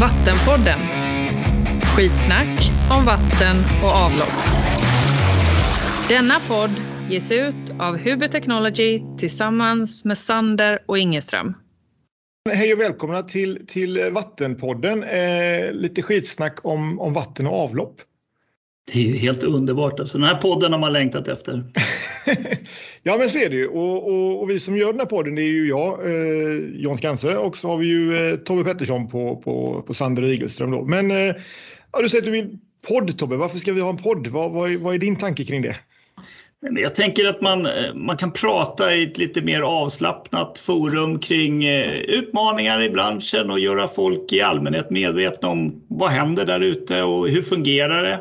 Vattenpodden. Skitsnack om vatten och avlopp. Denna podd ges ut av Huber Technology tillsammans med Sander och Ingeström. Hej och välkomna till, till Vattenpodden. Eh, lite skitsnack om, om vatten och avlopp. Det är ju helt underbart. Alltså, den här podden har man längtat efter. ja, men så är det ju. Och, och, och, vi som gör den här podden det är ju jag, eh, John Skanse och så har vi ju eh, Tobbe Pettersson på, på, på Sander Igelström. Då. Men eh, ja, du säger att du vill podd Tobbe. Varför ska vi ha en podd? Vad, vad, är, vad är din tanke kring det? Jag tänker att man, eh, man kan prata i ett lite mer avslappnat forum kring eh, utmaningar i branschen och göra folk i allmänhet medvetna om vad händer där ute och hur fungerar det?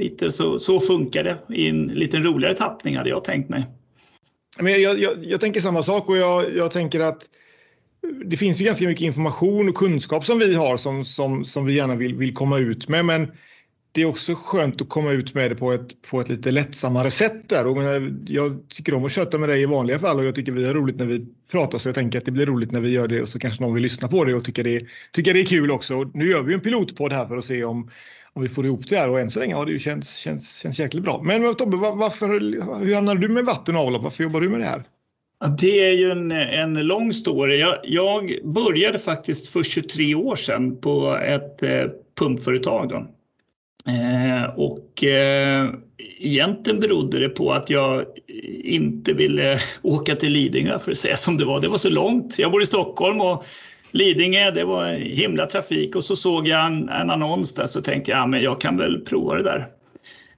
Lite så, så funkar det i en lite roligare tappning hade jag tänkt mig. Men jag, jag, jag tänker samma sak och jag, jag tänker att det finns ju ganska mycket information och kunskap som vi har som, som, som vi gärna vill, vill komma ut med. Men det är också skönt att komma ut med det på ett, på ett lite lättsammare sätt där. Och jag tycker om att köta med dig i vanliga fall och jag tycker vi har roligt när vi pratar så jag tänker att det blir roligt när vi gör det och så kanske någon vill lyssna på det och tycker det, tycker det är kul också. Och nu gör vi en pilotpodd här för att se om, om vi får ihop det här och än så länge har det ju känts, känts, känts jäkligt bra. Men Tobbe, varför, hur hamnade du med vatten och avlopp? Varför jobbar du med det här? Ja, det är ju en, en lång story. Jag, jag, började faktiskt för 23 år sedan på ett eh, pumpföretag. Då. Eh, och eh, egentligen berodde det på att jag inte ville åka till Lidingö för att säga som det var. Det var så långt. Jag bor i Stockholm och Lidingö, det var himla trafik och så såg jag en, en annons där så tänkte jag, ja, men jag kan väl prova det där.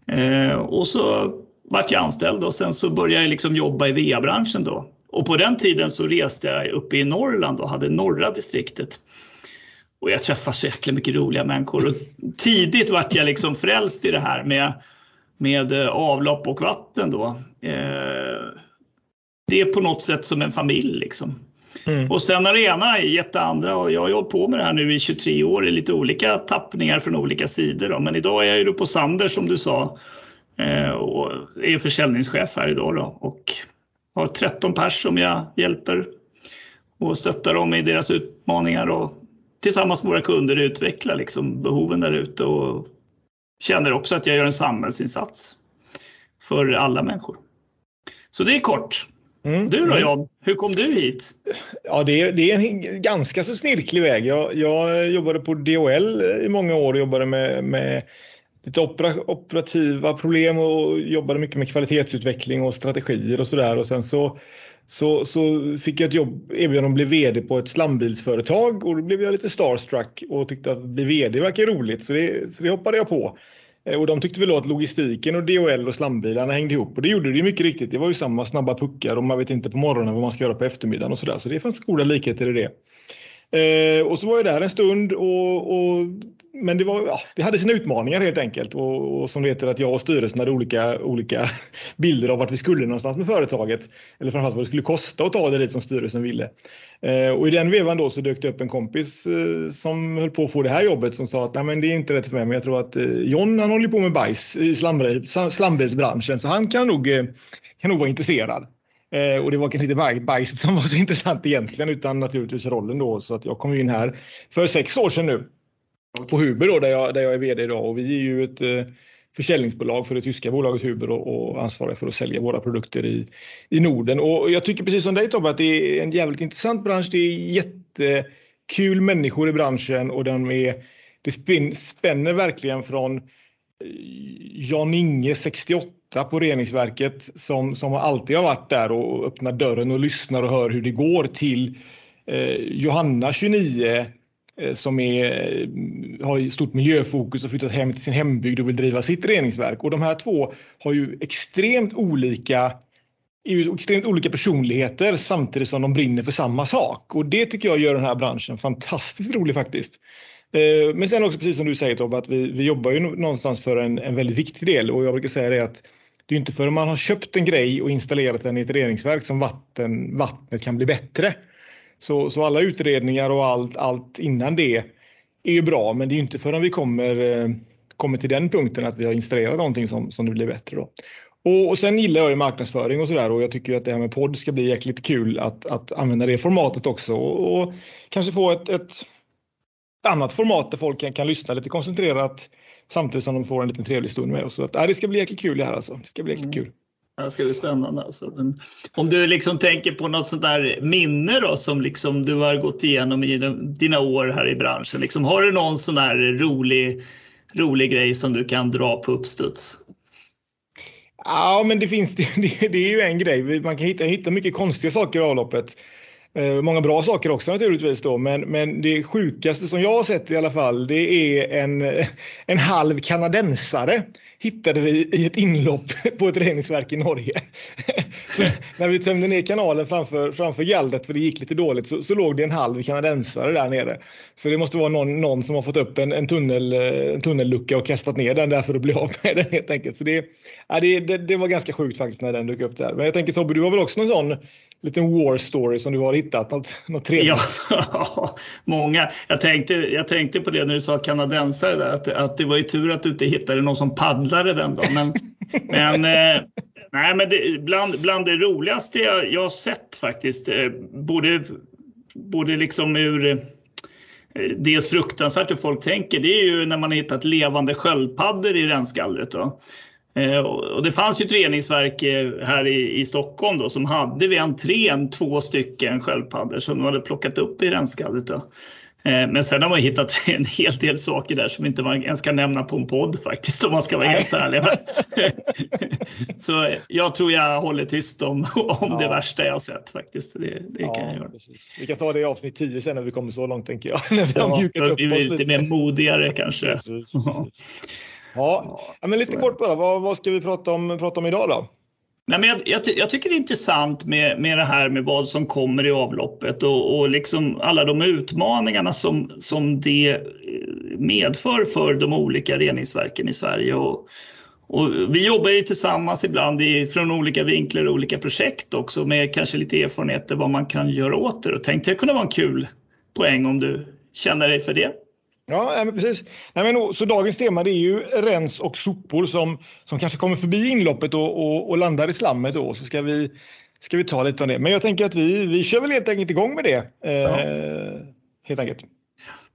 Eh, och så vart jag anställd och sen så började jag liksom jobba i VA-branschen då. Och på den tiden så reste jag uppe i Norrland och hade norra distriktet. Och jag träffade så jäkla mycket roliga människor och tidigt vart jag liksom frälst i det här med, med eh, avlopp och vatten då. Eh, det är på något sätt som en familj liksom. Mm. Och sen Arena är jätteandra och jag har hållit på med det här nu i 23 år i lite olika tappningar från olika sidor. Då. Men idag är jag ju på Sander som du sa eh, och är försäljningschef här idag då, och har 13 pers som jag hjälper och stöttar dem i deras utmaningar och tillsammans med våra kunder utveckla liksom behoven där ute och känner också att jag gör en samhällsinsats för alla människor. Så det är kort. Mm. Du då mm. John, hur kom du hit? Ja, det är, det är en ganska så snirklig väg. Jag, jag jobbade på DHL i många år och jobbade med, med lite opera, operativa problem och jobbade mycket med kvalitetsutveckling och strategier och sådär. Och sen så, så, så fick jag ett jobb, erbjudande att bli VD på ett slambilsföretag och då blev jag lite starstruck och tyckte att bli VD verkar roligt så det, så det hoppade jag på. Eh, och de tyckte väl att logistiken och DHL och slambilarna hängde ihop och det gjorde det ju mycket riktigt. Det var ju samma snabba puckar och man vet inte på morgonen vad man ska göra på eftermiddagen och sådär. Så det fanns goda likheter i det. Eh, och så var jag där en stund och, och men det, var, ja, det hade sina utmaningar helt enkelt och, och, som det heter att jag och styrelsen hade olika, olika bilder av vart vi skulle någonstans med företaget. Eller framförallt vad det skulle kosta att ta det dit som styrelsen ville. Eh, och i den vevan då så dök det upp en kompis eh, som höll på att få det här jobbet som sa att Nej, men det är inte rätt för mig men jag tror att eh, John han håller på med bajs i slambilsbranschen så han kan nog, eh, kan nog vara intresserad. Eh, och det var kanske inte bajset som var så intressant egentligen utan naturligtvis rollen då så att jag kom in här för sex år sedan nu på Huber då, där jag, där jag är VD idag och vi är ju ett eh, försäljningsbolag för det tyska bolaget Huber och, och ansvariga för att sälja våra produkter i, i Norden. Och jag tycker precis som dig Tobbe att det är en jävligt intressant bransch. Det är jättekul människor i branschen och den är, det spänner verkligen från eh, Jan-Inge 68 på reningsverket som, som alltid har varit där och öppnar dörren och lyssnar och hör hur det går till eh, Johanna 29 Eh, som är, eh, har stort miljöfokus och flyttat hem till sin hembygd och vill driva sitt reningsverk. Och de här två har ju extremt olika extremt olika personligheter samtidigt som de brinner för samma sak. Och det tycker jag gör den här branschen fantastiskt rolig faktiskt. Eh, men sen också precis som du säger Tobbe, att vi, vi jobbar ju någonstans för en, en väldigt viktig del och jag brukar säga det att det är inte förrän man har köpt en grej och installerat den i ett reningsverk som vatten, vattnet kan bli bättre. Så, så alla utredningar och allt, allt innan det är ju bra, men det är inte förrän vi kommer, eh, kommer till den punkten att vi har installerat någonting som, som det blir bättre. Då. Och, och sen gillar jag ju marknadsföring och sådär och jag tycker att det här med podd ska bli jäkligt kul att, att använda det formatet också och, och kanske få ett, ett annat format där folk kan, kan lyssna lite koncentrerat samtidigt som de får en liten trevlig stund med oss. Så att, ja, det ska bli jäkligt kul det här alltså. Det ska bli jäkligt Mm. kul. Det ska bli spännande. Alltså. Men om du liksom tänker på något sånt där minne då som liksom du har gått igenom i dina år här i branschen. Liksom, har du någon sån där rolig, rolig grej som du kan dra på uppstuds? Ja, men det finns det, det, är ju en grej. Man kan hitta, hitta mycket konstiga saker i avloppet. Eh, många bra saker också naturligtvis då, men, men det sjukaste som jag har sett i alla fall, det är en, en halv kanadensare hittade vi i ett inlopp på ett reningsverk i Norge. Så när vi tömde ner kanalen framför, framför gallret för det gick lite dåligt så, så låg det en halv kanadensare där nere. Så det måste vara någon, någon som har fått upp en, en, tunnel, en tunnellucka och kastat ner den där för att bli av med den helt enkelt. Så det, ja, det, det, det var ganska sjukt faktiskt när den dök upp där. Men jag tänker Tobbe, du har väl också någon sån liten war story som du har hittat? Något, något trevligt? Ja, många. Jag tänkte, jag tänkte på det när du sa kanadensare där, att, att det var ju tur att du inte hittade någon som paddlade den dagen. Men, men, eh, nej, men det, bland, bland det roligaste jag, jag har sett faktiskt, eh, både, både liksom ur eh, Dels fruktansvärt hur folk tänker, det är ju när man har hittat levande sköldpaddor i rensgallret. Då. Eh, Och det fanns ju ett reningsverk eh, här i, i Stockholm då, som hade vid entrén två stycken sköldpaddor som de hade plockat upp i rensgallret. Då. Eh, Men sen har man hittat en hel del saker där som inte man ens ska nämna på en podd faktiskt om man ska vara helt ärlig. Så jag tror jag håller tyst om, om Ja. det värsta jag har sett faktiskt. Det, det kan jag göra. precis. Vi kan ta det i avsnitt 10 sen när vi kommer så långt tänker jag. när vi har Ja, mjukat då upp vi oss lite lite. mer modigare kanske. Precis, precis. Ja, ja, men lite kort bara. Vad, vad ska vi prata om, prata om idag då? Nej, men jag, jag, ty- jag tycker det är intressant med, med det här med vad som kommer i avloppet och, och liksom alla de utmaningarna som, som det eh, medför för de olika reningsverken i Sverige. Och, och vi jobbar ju tillsammans ibland i, från olika vinklar och olika projekt också med kanske lite erfarenheter vad man kan göra åt det. Och tänkte det kunde vara en kul poäng om du känner dig för det. Ja, ja, men precis. Nej, men, så dagens tema det är ju rens och sopor som, som kanske kommer förbi inloppet och, och, och landar i slammet. Då. Så ska vi, ska vi ta lite om det. Men jag tänker att vi, vi kör väl helt enkelt igång med det. Eh, Helt enkelt.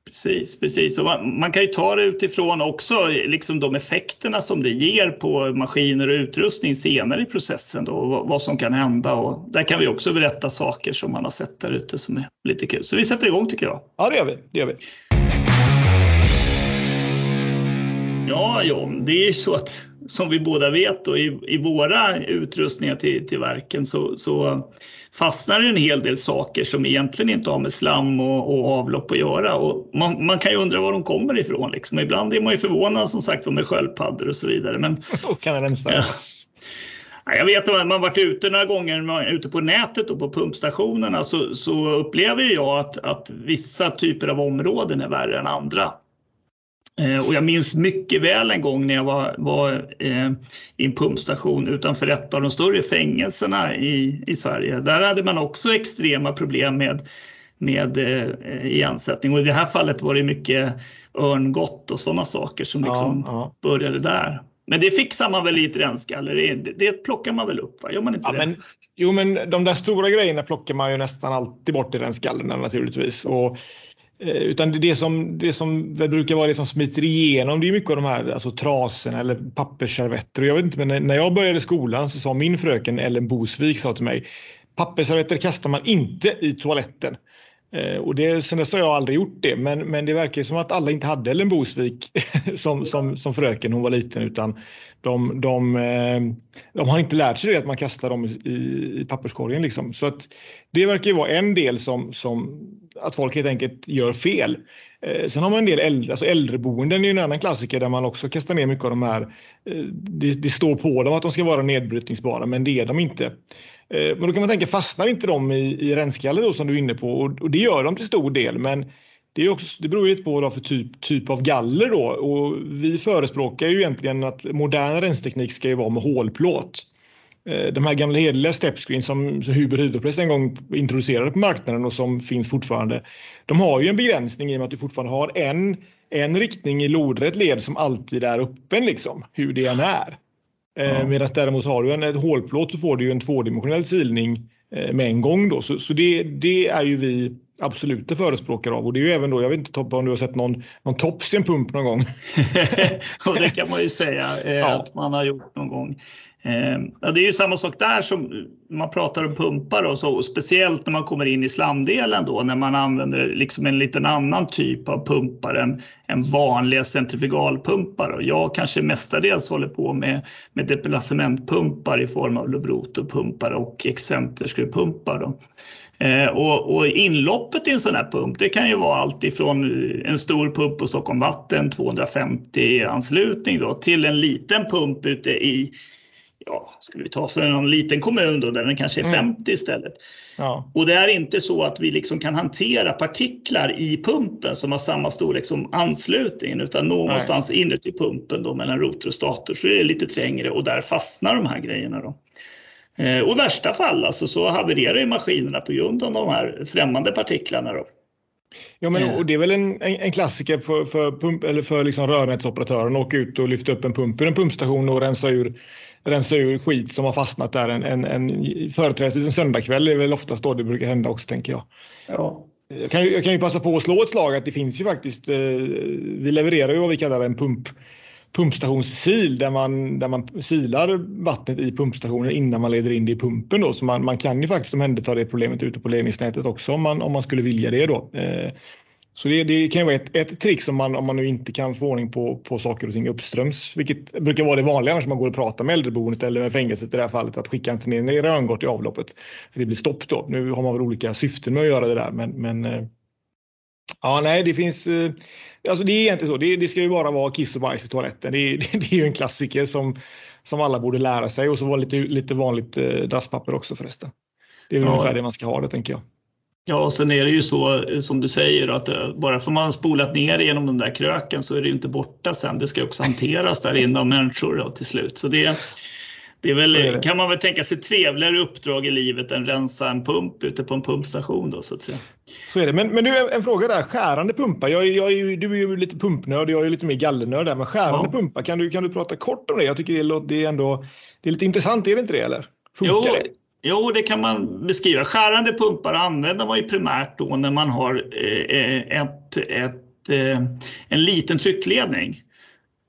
Precis, precis. Och man, man kan ju ta det utifrån också liksom de effekterna som det ger på maskiner och utrustning senare i processen då, och vad, vad som kan hända. Och där kan vi också berätta saker som man har sett där ute som är lite kul. Så vi sätter igång tycker jag. Ja, det gör vi. Det gör vi. Ja, John, det är ju så att som vi båda vet då, i, i våra utrustningar till, till verken så, så fastnar en hel del saker som egentligen inte har med slam och, och avlopp att göra. Och man, man kan ju undra var de kommer ifrån. Liksom. Ibland är man ju förvånad som sagt med sköldpaddor och så vidare. Men Och kanadensare. Ja. Ja, Jag vet att man varit ute några gånger man ute på nätet och på pumpstationerna så, så upplever jag att, att vissa typer av områden är värre än andra. Eh, Och jag minns mycket väl en gång när jag var, var eh, i en pumpstation utanför ett av de större fängelserna i, i Sverige. Där hade man också extrema problem med, med eh, igensättning. Och i det här fallet var det mycket örngott och sådana saker som liksom ja. började där. Men det fixar man väl i ett rensgaller? Det, det plockar man väl upp? Va? Gör man inte Ja, det? men, jo, men de där stora grejerna plockar man ju nästan alltid bort i den skallen naturligtvis. Och, Eh, utan det, som, det som det brukar vara det som smiter igenom det är mycket av de här alltså, trasorna eller pappersservetter. Och jag vet inte, men när- när jag började skolan så sa min fröken Ellen Bosvik sa till mig pappersservetter kastar man inte i toaletten. Eh, Och det, sen dess har jag aldrig gjort det, men, men det verkar som att alla inte hade Ellen Bosvik som, som, som fröken hon var liten, utan de, de, eh, de har inte lärt sig det att man kastar dem i, i papperskorgen. Liksom. Så att det verkar ju vara en del som, som att folk helt enkelt gör fel. Eh, sen har man en del äldre, alltså äldreboenden är en annan klassiker där man också kastar ner mycket av de här. Det, det står på dem att de ska vara nedbrytningsbara, men det är de inte. Eh, Men då kan man tänka, fastnar inte de i, i renskallen då som du är inne på? Och, och det gör de till stor del, men det, är också, det beror ju lite på vad för typ, typ av galler då. Och vi förespråkar ju egentligen att modern rensteknik ska ju vara med hålplåt. Eh, de här gamla hederliga stepscreen som som Huber Hydropress en gång introducerade på marknaden och som finns fortfarande. De har ju en begränsning i och med att du fortfarande har en, en riktning i lodrätt led som alltid är öppen liksom, hur det än är. Ja. Eh, Medan däremot har du en ett hålplåt så får du ju en tvådimensionell silning eh, med en gång då. Så, så det, det är ju vi absoluta förespråkare av. Och det är ju även då, jag vet inte Tobbe om du har sett någon, någon tops i en pump någon gång? och det kan man ju säga eh, ja. att man har gjort någon gång. Eh, det är ju samma sak där som man pratar om pumpar och så, och speciellt när man kommer in i slamdelen då när man använder liksom en liten annan typ av pumpar än, än vanliga centrifugalpumpar. Och jag kanske mestadels håller på med, med deplacementpumpar i form av Lubroto-pumpar och excenterskruvpumpar. Eh, och, och, inloppet i en sån här pump, det kan ju vara allt ifrån en stor pump på Stockholm Vatten, 250 anslutning då, till en liten pump ute i ja, ska vi ta för en liten kommun då, där den kanske är 50 mm. istället. Ja. Och det är inte så att vi liksom kan hantera partiklar i pumpen som har samma storlek som anslutningen, utan någonstans Nej. inuti pumpen då mellan rotor och stator så är det lite trängre och där fastnar de här grejerna. Då. Eh, och i värsta fall alltså, så havererar ju maskinerna på grund av de här främmande partiklarna. Då. Ja, men, och det är väl en, en klassiker för, för, pump, eller för liksom rörnätsoperatören att åka ut och lyfta upp en pump ur en pumpstation och rensa ur rensa ur skit som har fastnat där en, en, en företrädesvis en söndagkväll är väl oftast då det brukar hända också tänker jag. Ja. Jag kan, jag kan ju passa på att slå ett slag att det finns ju faktiskt, eh, vi levererar ju vad vi kallar en pump, pumpstationssil där man, där man silar vattnet i pumpstationen innan man leder in det i pumpen. Då. Så man, man kan ju faktiskt omhänderta det problemet ute på ledningsnätet också om man, om man skulle vilja det. Då. Eh, så det, det, kan ju vara ett, ett trick om man, om man nu inte kan få ordning på, på saker och ting uppströms, vilket brukar vara det vanliga när man går och pratar med äldreboendet eller med fängelset i det här fallet, att skicka inte ner röngott i avloppet. För det blir stopp då. Nu har man väl olika syften med att göra det där, men, men eh, ja, nej, det finns. Eh, alltså det är egentligen så. Det, det ska ju bara vara kiss och bajs i toaletten. Det, det, det är ju en klassiker som, som alla borde lära sig och så var lite, lite vanligt eh, dasspapper också förresten. Det är ja. ungefär det man ska ha det tänker jag. Ja, och sen är det ju så som du säger att eh, bara för man spolat ner genom den där kröken så är det ju inte borta sen. Det ska också hanteras där inne av människor då, till slut. Så det, det väl, det. kan man väl tänka sig trevligare uppdrag i livet än rensa en pump ute på en pumpstation då så att säga. Så är det. Men, men du, en, en fråga där, skärande pumpar. Jag, jag är du är ju lite pumpnörd, jag är lite mer gallernörd där, men skärande ja. pumpar, kan du, kan du prata kort om det? Jag tycker det är, det är ändå, det är lite intressant, är det inte det eller? Funkar jo, det? Jo, det kan man beskriva. Skärande pumpar använder man ju primärt då när man har eh, ett, ett, eh, en liten tryckledning.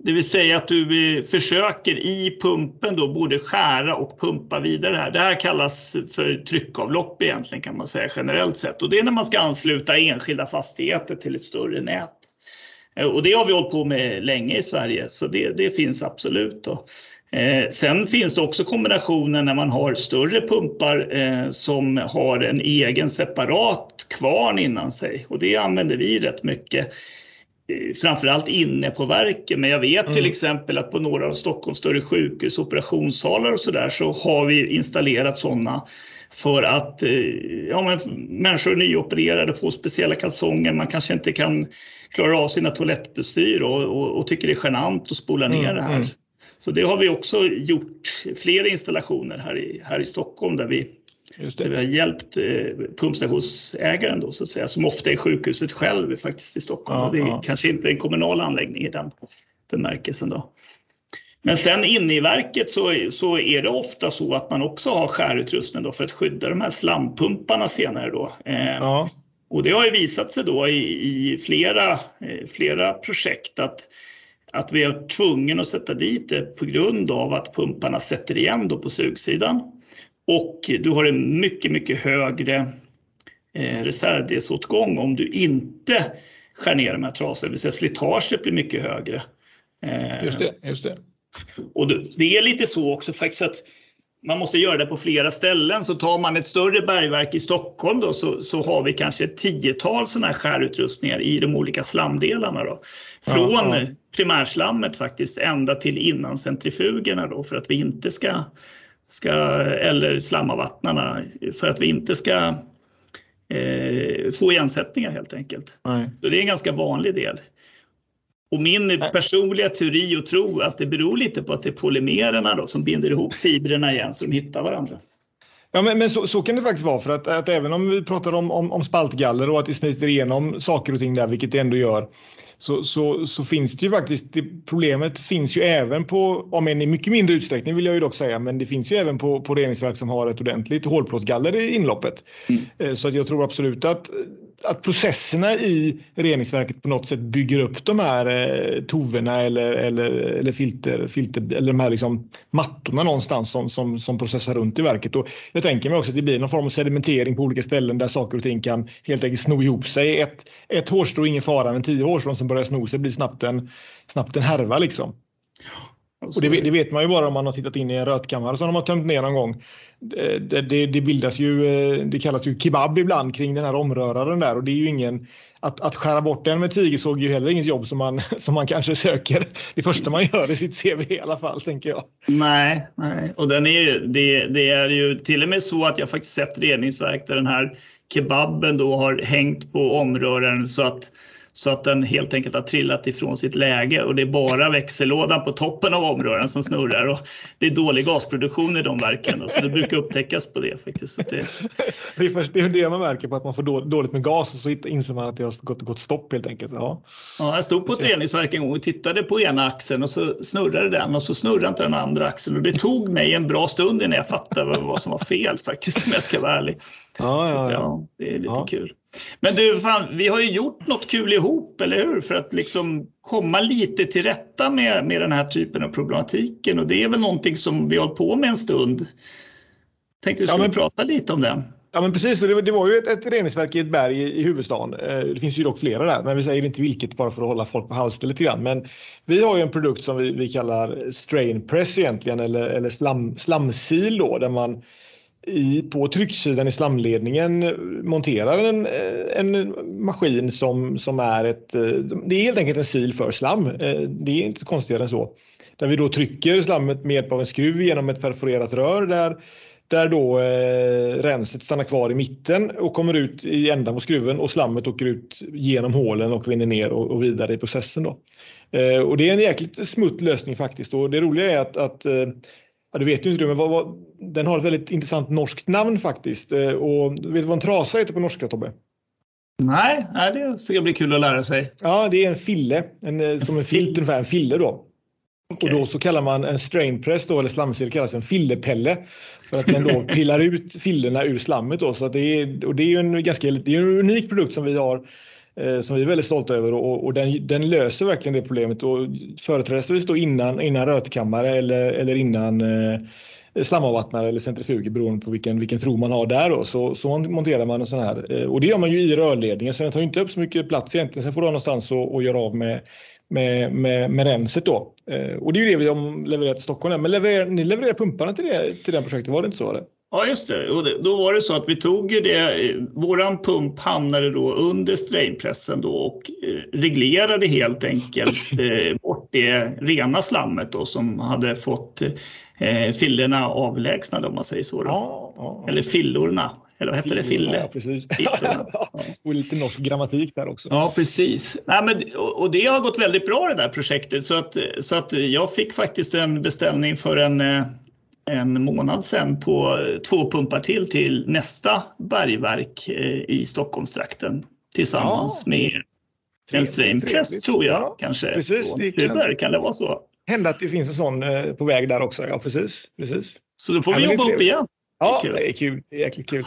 Det vill säga att du försöker i pumpen då både skära och pumpa vidare. Här. Det här kallas för tryckavlopp egentligen kan man säga generellt sett. Och det är när man ska ansluta enskilda fastigheter till ett större nät. Eh, och det har vi hållit på med länge i Sverige, så det, det finns absolut. Då. Eh, sen finns det också kombinationer när man har större pumpar eh, som har en egen separat kvarn innan sig och det använder vi rätt mycket. Framförallt inne på verken, men jag vet mm. till exempel att på några av Stockholms större sjukhus, operationssalar och sådär så har vi installerat sådana för att eh, ja, men människor är nyopererade, får speciella kalsonger, man kanske inte kan klara av sina toalettbestyr och, och, och tycker det är genant att spola ner mm, det här. Mm. Så det har vi också gjort flera installationer här i, här i Stockholm där vi, där vi har hjälpt eh, pumpstationsägaren då, så att säga, som ofta är sjukhuset själv faktiskt i Stockholm. Ja, det är ja. kanske inte en kommunal anläggning i den bemärkelsen. Då. Men sen inne i verket så, så är det ofta så att man också har skärutrustning då för att skydda de här slampumparna senare. Då. Eh, ja. Och det har ju visat sig då i, i flera, eh, flera projekt att att vi är tvungna att sätta dit det på grund av att pumparna sätter igen då på sugsidan. Och du har en mycket, mycket högre eh, reservdelsåtgång om du inte skär ner de här trasorna, det vill säga slitaget blir mycket högre. Eh, just det, just det. Och det är lite så också faktiskt att man måste göra det på flera ställen. Så tar man ett större bergverk i Stockholm då, så, så har vi kanske ett tiotal sådana här skärutrustningar i de olika slamdelarna. Då. Från ja, ja. primärslammet faktiskt ända till innan centrifugerna då, för att vi inte ska, ska eller slamavattnarna, för att vi inte ska eh, få igensättningar helt enkelt. Nej. Så det är en ganska vanlig del. Och min personliga teori och tro att det beror lite på att det är polymererna då som binder ihop fibrerna igen så de hittar varandra. Ja, men, men så, så, kan det faktiskt vara för att, att även om vi pratar om, om, om, spaltgaller och att det smiter igenom saker och ting där, vilket det ändå gör, så, så, så finns det ju faktiskt, det, problemet finns ju även på, om än i mycket mindre utsträckning vill jag ju dock säga, men det finns ju även på, på reningsverk som har ett ordentligt hålplåtsgaller i inloppet. Mm. Eh, så att jag tror absolut att att, processerna i reningsverket på något sätt bygger upp de här eh, toverna eller, eller, eller, filter, filter, eller de här liksom mattorna någonstans som, som, som processar runt i verket. Och jag tänker mig också att det blir någon form av sedimentering på olika ställen där saker och ting kan helt enkelt sno ihop sig. Ett, ett hårstrå ingen fara, men tio hårstrån som börjar sno sig blir snabbt en, snabbt en härva liksom. Och det, det, vet man ju bara om man har tittat in i en rötkammare som de har tömt ner någon gång. Eh, det, det, det, bildas ju, eh, det kallas ju kebab ibland kring den här omröraren där och det är ju ingen, att, att skära bort den med tigersåg är ju heller inget jobb som man, som man kanske söker det första man gör i sitt CV i alla fall, tänker jag. Nej, nej. och den är ju, det, det är ju till och med så att jag faktiskt sett reningsverk där den här kebaben då har hängt på omröraren så att så att den helt enkelt har trillat ifrån sitt läge och det är bara växellådan på toppen av omröraren som snurrar. Och det är dålig gasproduktion i de verken, så det brukar upptäckas på det faktiskt. Så det... det är först det, det man märker på att man får dåligt med gas och så inser man att det har gått, gått stopp helt enkelt. Ja. Ja, jag stod på ett reningsverk en gång och tittade på ena axeln och så snurrade den och så snurrade inte den andra axeln och det tog mig en bra stund innan jag fattade vad som var fel faktiskt om jag ska vara ärlig. Ja, ja, ja. ja. det är lite kul. Men du, fan, vi har ju gjort något kul ihop, eller hur? För att liksom komma lite till rätta med, med den här typen av problematiken. Och det är väl någonting som vi har hållit på med en stund. Tänkte vi skulle ja, men, prata lite om det. Ja men precis, det, det var ju ett, ett reningsverk i ett berg i, i huvudstaden. Eh, det finns ju dock flera där, men vi säger inte vilket bara för att hålla folk på halster lite grann. Men vi har ju en produkt som vi, vi kallar strain press egentligen, eller, eller slam, slamsil då, där man i, på trycksidan i slamledningen monterar en, eh, en maskin som, som är ett... Eh, det är helt enkelt en sil för slam. Eh, det är inte konstigare än så. Där vi då trycker slammet med hjälp av en skruv genom ett perforerat rör där, där då eh, renset stannar kvar i mitten och kommer ut i ändan på skruven och slammet åker ut genom hålen och rinner ner och, och vidare i processen. Då. Eh, och det är en jäkligt smutt lösning faktiskt och det roliga är att, att eh, Ja, du vet ju inte men vad, vad, den har ett väldigt intressant norskt namn faktiskt. Eh, och vet du vad en trasa heter på norska Tobbe? Nej, nej det ska bli kul att lära sig. Ja, det är en fille, en, eh, som en filt ungefär, en fille då. Okay. Och då så kallar man en strainpress då, eller slamsil kallas en fillepelle. För att den då pillar ut fillerna ur slammet då. Så att det är, och det är ju en ganska det är en unik produkt som vi har Eh, som vi är väldigt stolta över och, och den, den, löser verkligen det problemet och företrädesvis då innan, innan rötkammare eller, eller innan eh, slamavvattnare eller centrifuger beroende på vilken, vilken tro man har där då, så, så monterar man en sån här eh, och det gör man ju i rörledningen så den tar inte upp så mycket plats egentligen. Sen får du ha någonstans att, att göra av med med, med, med renset då. Eh, och det är ju det vi har levererat till Stockholm. Men lever, ni levererar pumparna till det, till det projektet, var det inte så? Eller? Ja, just det. Och då var det så att vi tog ju det, våran pump hamnade då under strainpressen då och eh, reglerade helt enkelt eh, bort det rena slammet då som hade fått eh, avlägsnade om man säger så. Ja, ja, Eller fillorna. Eller vad hette det? Fille? Ja, precis. ja. Och lite norsk grammatik där också. Ja, precis. Nej, men, och det har gått väldigt bra det där projektet så att, så att jag fick faktiskt en beställning för en en månad sedan på två pumpar till till nästa bergverk eh, i Stockholmstrakten tillsammans ja. med en strainpress tror jag ja, kanske. Precis, det kan, kan det vara så? Hända att det finns en sån eh, på väg där också. Ja, precis. precis. Så då får vi jobba upp igen. Ja, det är kul. Det är jäkligt kul.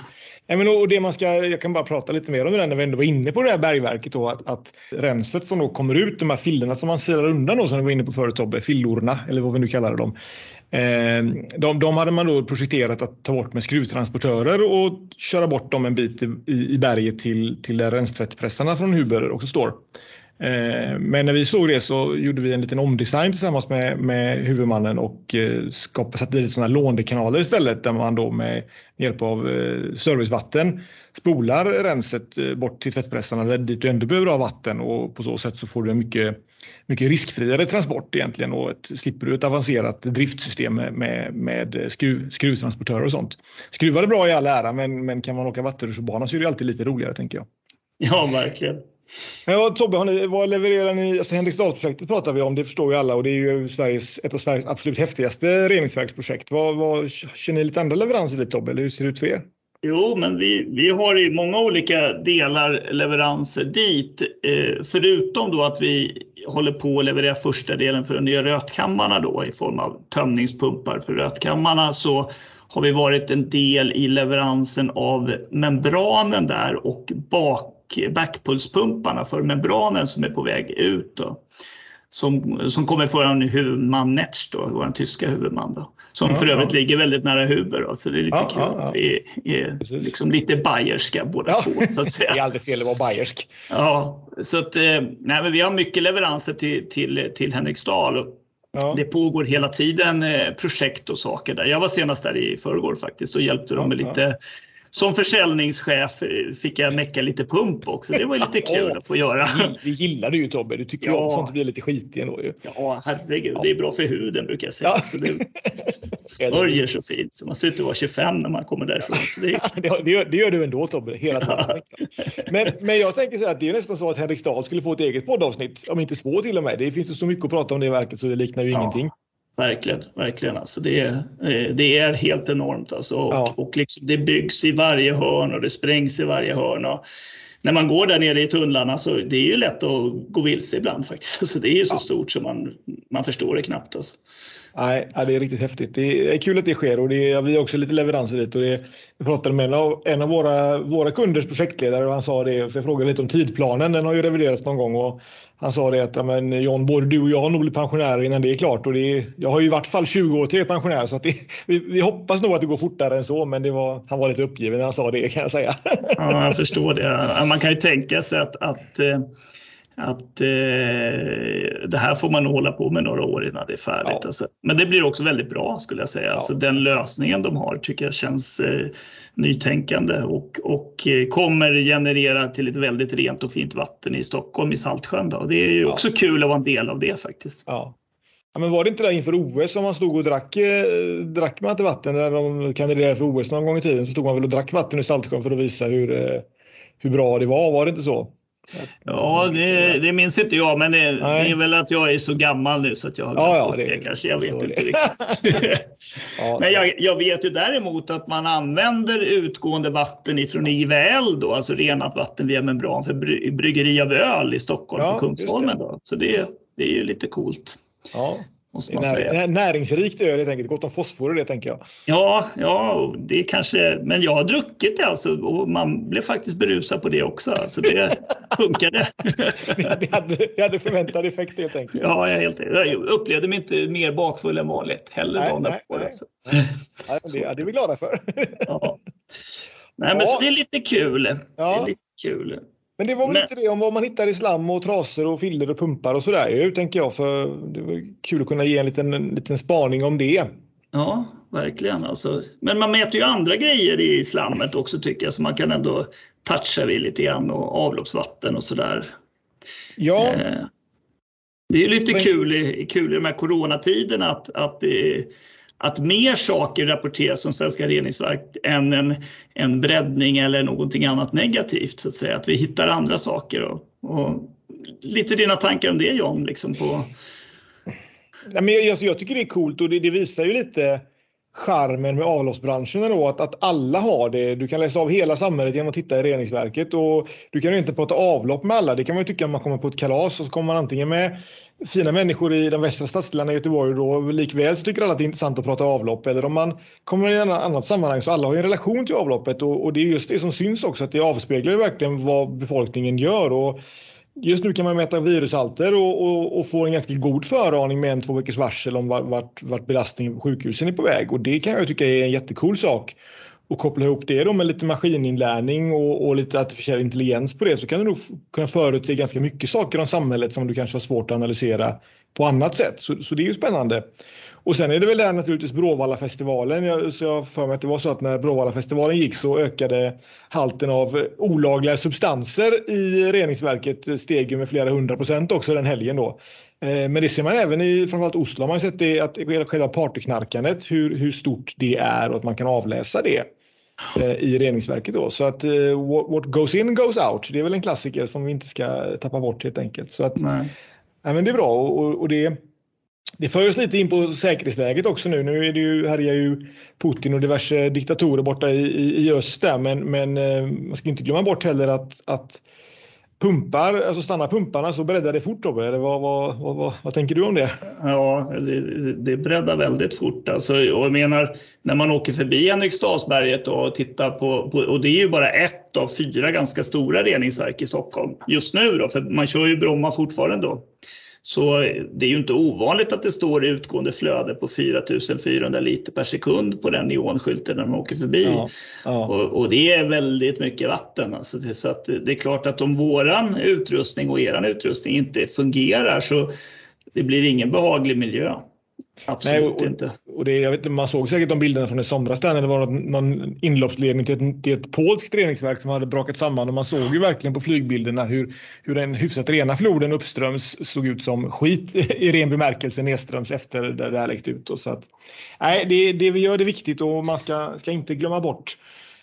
Ja, men och det man ska, jag kan bara prata lite mer om det när vi ändå var inne på det här bergverket. Då, att, att renset som då kommer ut, de här fillerna som man silar undan då, som vi var inne på förut Tobbe, fillorna eller vad vi nu kallar dem. Ehm, de, de hade man då projekterat att ta bort med skruvtransportörer och köra bort dem en bit i, i berget till, till där renstvättpressarna från Huber också står. Ehm, men när vi såg det så gjorde vi en liten omdesign tillsammans med, med huvudmannen och eh, skapade, satte dit sådana låndekanaler istället där man då med hjälp av eh, servicevatten spolar renset eh, bort till tvättpressarna dit du ändå behöver ha vatten och på så sätt så får du en mycket, mycket riskfriare transport egentligen och ett, slipper du ett avancerat driftsystem med, med, med skruv, skruvtransportörer och sånt. Skruvar är bra i all ära men, men kan man åka vattenrutschbana så är det alltid lite roligare tänker jag. Ja, verkligen. Ja, Tobbe, har ni, vad levererar ni? Alltså Henriksdalsprojektet pratar vi om, det förstår ju alla och det är ju Sveriges, ett av Sveriges absolut häftigaste reningsverksprojekt. Vad, vad, känner ni lite andra leveranser dit Tobbe, eller hur ser det ut för er? Jo, men vi, vi har i många olika delar leveranser dit. Eh, förutom då att vi håller på att leverera första delen för de nya rötkammarna då i form av tömningspumpar för rötkammarna så har vi varit en del i leveransen av membranen där och bak backpulspumparna för membranen som är på väg ut. Då som, som kommer från huvudman Netsch, då, vår tyska huvudman. Då, som ja, för övrigt ja. ligger väldigt nära Huber. Då, så det är lite ja, kul att vi är liksom lite bayerska båda två. Så att säga. det är aldrig fel att vara bayersk. Ja, så att, eh, nej, vi har mycket leveranser till, till, till Henriksdal. Det pågår hela tiden eh, projekt och saker där. Jag var senast där i förrgår faktiskt och hjälpte dem med lite som försäljningschef fick jag mecka lite pump också. Det var lite kul att få göra. Vi gillar det ju Tobbe. Du tycker ja. om sånt blir lite skitigt ändå ju. Ja, herregud. Ja. Det är bra för huden brukar jag säga. Ja. Så det smörjer så fint. Så man ser ut att vara 25 när man kommer därifrån. Så det, det, gör, det gör du ändå Tobbe, hela tiden. Men, men jag tänker så här det är nästan så att Henriksdal skulle få ett eget poddavsnitt, om inte två till och med. Det finns ju så mycket att prata om det verket så det liknar ju ingenting. Verkligen, verkligen. Alltså det, är, eh, det är helt enormt. Alltså. Och, ja. och liksom det byggs i varje hörn och det sprängs i varje hörn. Och när man går där nere i tunnlarna så det är ju lätt att gå vilse ibland faktiskt. Alltså det är ju så ja. stort så man, man förstår det knappt. Alltså. Nej, det är riktigt häftigt. Det är kul att det sker och det är, vi har också lite leveranser dit. Och det, jag pratade med en av, en av våra, våra kunders projektledare och han sa det, för jag frågade lite om tidplanen, den har ju reviderats någon gång och han sa det att ja, men John, både du och jag har nog blivit pensionärer innan det är klart. Och det jag har ju i vart fall 20 år till pensionär så att det, vi, vi, hoppas nog att det går fortare än så. Men det var, han var lite uppgiven när han sa det kan jag säga. Ja, jag förstår det. Man kan ju tänka sig att, att eh, att eh, det här får man hålla på med några år innan det är färdigt. Ja. Alltså. Men det blir också väldigt bra skulle jag säga. Ja. Alltså, den lösningen de har tycker jag känns eh, nytänkande och, och eh, kommer generera till ett väldigt rent och fint vatten i Stockholm i Saltsjön. Då. Det är ju också ja. kul att vara en del av det faktiskt. Ja. Ja, men var det inte där inför OS som man stod och drack, eh, drack man inte vatten när de kandiderade för OS någon gång i tiden så stod man väl och drack vatten i Saltsjön för att visa hur, eh, hur bra det var, var det inte så? Ja, det, det minns inte jag, men det, det, är väl att jag är så gammal nu så att jag har ja, ja, det, det kanske. Jag vet inte riktigt. ja, men jag, jag, vet ju däremot att man använder utgående vatten ifrån IVL, då, alltså renat vatten via membran för bryggeri av öl i Stockholm ja, på Kungsholmen. Då. Så det, det är ju lite coolt. Ja. Måste man säga. Näringsrikt öl helt enkelt, gott om fosfor det tänker jag. Ja, ja, det kanske, men jag har druckit det alltså och man blev faktiskt berusad på det också. Så det funkade. det, hade, det hade förväntad effekt helt enkelt. Ja, jag, helt, jag upplevde mig inte mer bakfull än vanligt heller nej, dagen nej, nej. Alltså. Ja, det, det är vi glada för. ja. Nej, men ja. så det är lite kul. Ja. Det är lite kul. Men det var väl Men... inte det om vad man hittar i slam och trasor och filler och pumpar och sådär ju, tänker jag. För det var kul att kunna ge en liten, en liten spaning om det. Ja, verkligen. Alltså. Men man mäter ju andra grejer i slammet också tycker jag, så man kan ändå toucha vid lite grann och avloppsvatten och sådär. Ja. Eh, det är lite Men... kul, i, kul i de här coronatiderna att, att det att mer saker rapporteras från Svenska reningsverk än en, en breddning eller någonting annat negativt. så Att säga. Att vi hittar andra saker. Och, och lite dina tankar om det John? Liksom på... Nej, men jag, alltså, jag tycker det är coolt och det, det visar ju lite charmen med avloppsbranschen då, att, att alla har det. Du kan läsa av hela samhället genom att titta i reningsverket och du kan ju inte prata avlopp med alla. Det kan man ju tycka om man kommer på ett kalas och så kommer man antingen med fina människor i de västra stadsdelarna i Göteborg då likväl så tycker alla att det är intressant att prata avlopp eller om man kommer i ett annat sammanhang så alla har ju en relation till avloppet och, och det är just det som syns också att det avspeglar ju verkligen vad befolkningen gör och Just nu kan man mäta virushalter och, och, och, få en ganska god föraning med en två veckors varsel om vart, vart belastningen på sjukhusen är på väg. Och det kan jag tycka är en jättecool sak. Och koppla ihop det då med lite maskininlärning och, och lite artificiell intelligens på det så kan du nog kunna förutse ganska mycket saker om samhället som du kanske har svårt att analysera på annat sätt. Så, så det är ju spännande. Och sen är det väl där naturligtvis Bråvallafestivalen. Jag, så jag för mig att det var så att när Bråvallafestivalen gick så ökade halten av olagliga substanser i reningsverket steg med flera hundra procent också den helgen då. Eh, men det ser man även i framförallt Oslo. Man har sett det att själva partyknarkandet, hur, hur stort det är och att man kan avläsa det eh, i reningsverket. Då. Så att uh, what goes in goes out. Det är väl en klassiker som vi inte ska tappa bort helt enkelt. Så att, Nej. Ja, men det är bra och, och det det för oss lite in på säkerhetsläget också nu. Nu är det ju, härjar ju Putin och diverse diktatorer borta i, i, i öst där, men, men eh, man ska inte glömma bort heller att, att pumpar, alltså stannar pumparna så breddar det fort Tobbe, eller vad, vad, vad, vad, vad, tänker du om det? Ja, det, det breddar väldigt fort. Alltså, jag menar, när man åker förbi Henriksdalsberget och tittar på, på, och det är ju bara ett av fyra ganska stora reningsverk i Stockholm just nu då, för man kör ju Bromma fortfarande då. Så det är ju inte ovanligt att det står utgående flöde på 4400 liter per sekund på den neonskylten när man åker förbi. Ja, ja. Och, och, det är väldigt mycket vatten. Alltså det, så det är klart att om våran utrustning och eran utrustning inte fungerar så det blir ingen behaglig miljö. Absolut Nej, och, inte. Och det, jag vet, man såg säkert de bilderna från i somras där det var någon inloppsledning till ett, till ett polskt reningsverk som hade brakat samman och man såg ju verkligen på flygbilderna hur, hur den hyfsat rena floden uppströms såg ut som skit i ren bemärkelse nedströms efter där det här läckt ut. Så att, nej, det, det vi gör är viktigt och man ska, ska inte glömma bort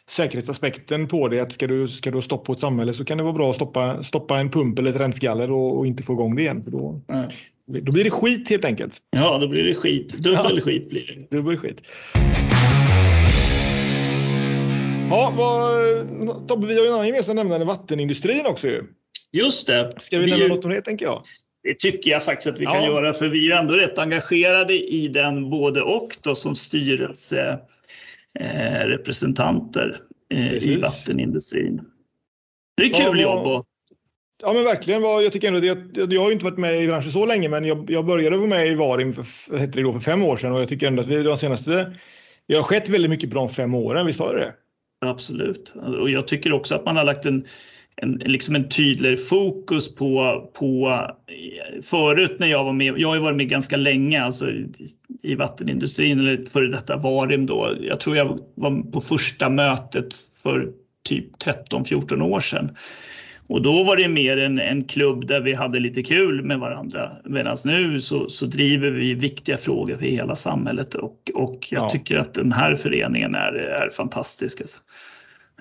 säkerhetsaspekten på det. Att ska du, ska du stoppa ett samhälle så kan det vara bra att stoppa, stoppa en pump eller ett rensgaller och, och inte få igång det igen. För då, mm. Då blir det skit helt enkelt. Ja, då blir det skit. Dubbel ja. skit blir det. Dubbel skit. Ja, vad, Tobbe, vi har ju en annan gemensam nämnare, vattenindustrin också ju. Just det. Ska vi, vi nämna något om det tänker jag? Det tycker jag faktiskt att vi kan göra för vi är ändå rätt engagerade i den både och då som styrelserepresentanter eh, eh, i vattenindustrin. Det är kul ja, jobb. Och, Ja men verkligen. Jag, tycker ändå det, jag har inte varit med i branschen så länge men jag, jag började vara med i Varim för, hette det då, för fem år sedan och jag tycker ändå att vi de senaste det har skett väldigt mycket på de fem åren, visst har det det? Absolut. Och jag tycker också att man har lagt en, en, liksom en tydligare fokus på, på förut när jag var med, jag har varit med ganska länge alltså i, i vattenindustrin eller före detta Varim då. Jag tror jag var på första mötet för typ 13-14 år sedan. Och då var det mer en, en klubb där vi hade lite kul med varandra. Medan nu så, så driver vi viktiga frågor för hela samhället och, och jag ja. tycker att den här föreningen är, är fantastisk. Alltså.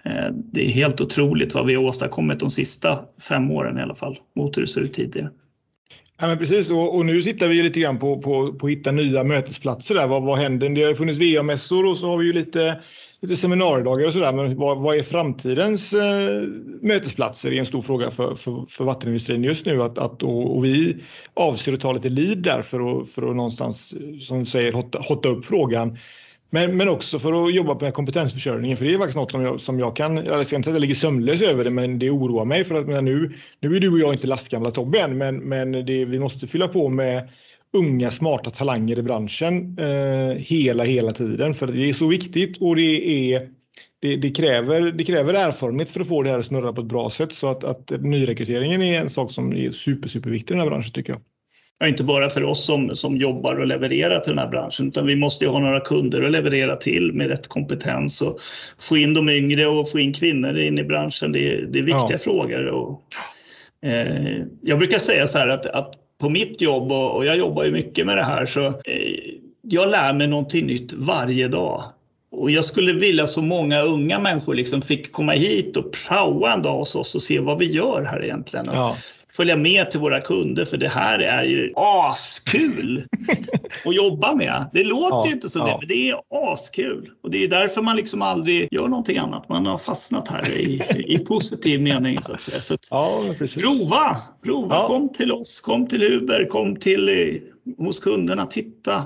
Eh, det är helt otroligt vad vi har åstadkommit de sista fem åren i alla fall mot hur det ser ut tidigare. Ja, men precis, och, och, nu sitter vi lite grann på, på, på att hitta nya mötesplatser. Där. Vad, vad händer? Det har funnits VA-mässor och så har vi ju lite lite seminariedagar och sådär. Men vad, vad är framtidens eh, mötesplatser? är en stor fråga för, för, för vattenindustrin just nu. Att, att, och, och, vi avser att ta lite lead där för att, för att någonstans, som du säger, hotta, hotta upp frågan. Men, men också för att jobba med kompetensförsörjningen, för det är faktiskt något som jag, som jag kan, jag ska inte säga att jag ligger sömnlös över det, men det oroar mig för att nu, nu är du och jag inte lastgamla Tobbe än, men, men det, vi måste fylla på med unga smarta talanger i branschen eh, hela, hela tiden. För det är så viktigt och det, är, det, det, kräver, det kräver erfarenhet för att få det här att snurra på ett bra sätt. Så att, att nyrekryteringen är en sak som är super, superviktig i den här branschen tycker jag. Ja, inte bara för oss som, som jobbar och levererar till den här branschen, utan vi måste ju ha några kunder att leverera till med rätt kompetens och få in de yngre och få in kvinnor in i branschen. Det är, det är viktiga ja. frågor. Och, eh, jag brukar säga så här att, att på mitt jobb och, och jag jobbar ju mycket med det här så eh, jag lär mig någonting nytt varje dag. Och jag skulle vilja så många unga människor liksom fick komma hit och praoa en dag hos oss och se vad vi gör här egentligen. Ja följa med till våra kunder för det här är ju askul att jobba med. Det låter ja, ju inte så, ja. det, men det är askul. Och det är därför man liksom aldrig gör någonting annat. Man har fastnat här i, i positiv mening så att säga. Så att, ja, prova, prova, kom till oss, kom till Uber, kom till eh, hos kunderna, titta.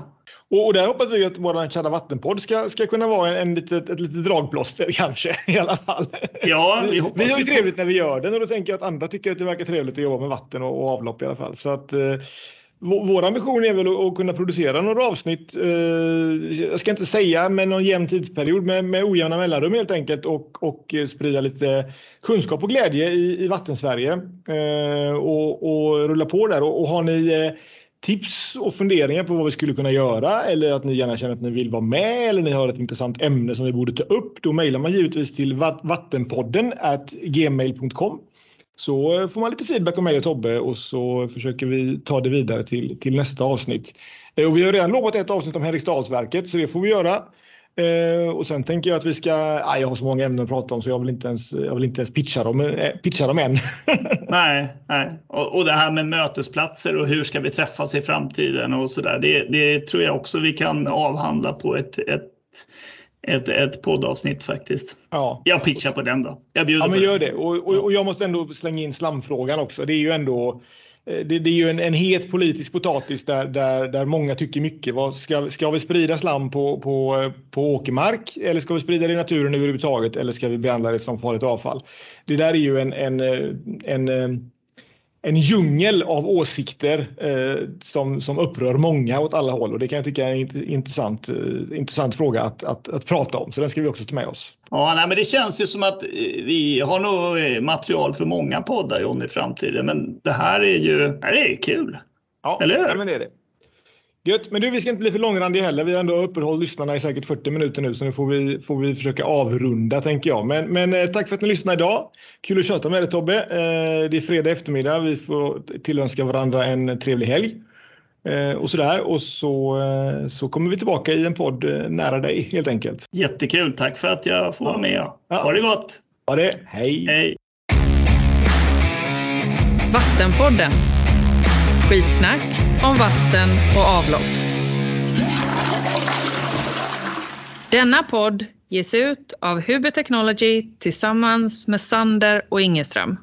Och, och där hoppas vi att vår kära vattenpodd ska, ska kunna vara en, en litet, ett litet dragplåster kanske i alla fall. Ja, vi, har ju trevligt när vi gör den och då tänker jag att andra tycker att det verkar trevligt att jobba med vatten och, och avlopp i alla fall. Så att, eh, vår ambition är väl att, att, kunna producera några avsnitt, eh, jag ska inte säga med någon jämn tidsperiod, men med ojämna mellanrum helt enkelt och, och sprida lite kunskap och glädje i, i Vattensverige eh, och, och rulla på där. Och, och har ni eh, tips och funderingar på vad vi skulle kunna göra eller att ni gärna känner att ni vill vara med eller ni har ett intressant ämne som vi borde ta upp, då mejlar man givetvis till vattenpodden gmail.com. Så får man lite feedback av mig och Tobbe och så försöker vi ta det vidare till, till nästa avsnitt. Eh, och vi har redan lovat ett avsnitt om Henriksdalsverket så det får vi göra. Eh, och sen tänker jag att vi ska, ah, jag har så många ämnen att prata om så jag vill inte ens, jag vill inte ens pitcha, dem, eh, pitcha dem än. nej, nej. Och, och det här med mötesplatser och hur ska vi träffas i framtiden och så där. Det, det tror jag också vi kan avhandla på ett, ett ett, ett poddavsnitt faktiskt. Ja. Jag pitchar på den då. Jag bjuder Ja, men gör det. Och, och, och jag måste ändå slänga in slamfrågan också. Det är ju ändå Eh, det, det är ju en, en het politisk potatis där, där, där många tycker mycket. Vad, ska, ska vi sprida slam på, på, på åkermark eller ska vi sprida det i naturen överhuvudtaget eller ska vi behandla det som farligt avfall? Det där är ju en, en, eh, en, eh, en djungel av åsikter eh, som, som upprör många åt alla håll och det kan jag tycka är en intressant, eh, intressant fråga att, att, att prata om. Så den ska vi också ta med oss. Ja, nej, men det känns ju som att eh, vi har nog eh, material för många poddar John i framtiden. Men det här är ju det här är kul. Ja, Eller hur? Ja, men det är det. Gött, men du, vi ska inte bli för långrandiga heller. Vi har ändå uppehållit lyssnarna i säkert 40 minuter nu så nu får vi, får vi försöka avrunda tänker jag. Men, men eh, tack för att ni lyssnade idag. Kul att köta med dig Tobbe. Eh, det är fredag eftermiddag. Vi får tillönska varandra en trevlig helg. Eh, och sådär. Och så, eh, så kommer vi tillbaka i en podd eh, nära dig helt enkelt. Jättekul. Tack för att jag får vara med. Ja. Ha det gott. Ha det. Hej! Hej. Vattenpodden. Skitsnack om vatten och avlopp. Denna podd ges ut av Huber Technology tillsammans med Sander och Ingeström.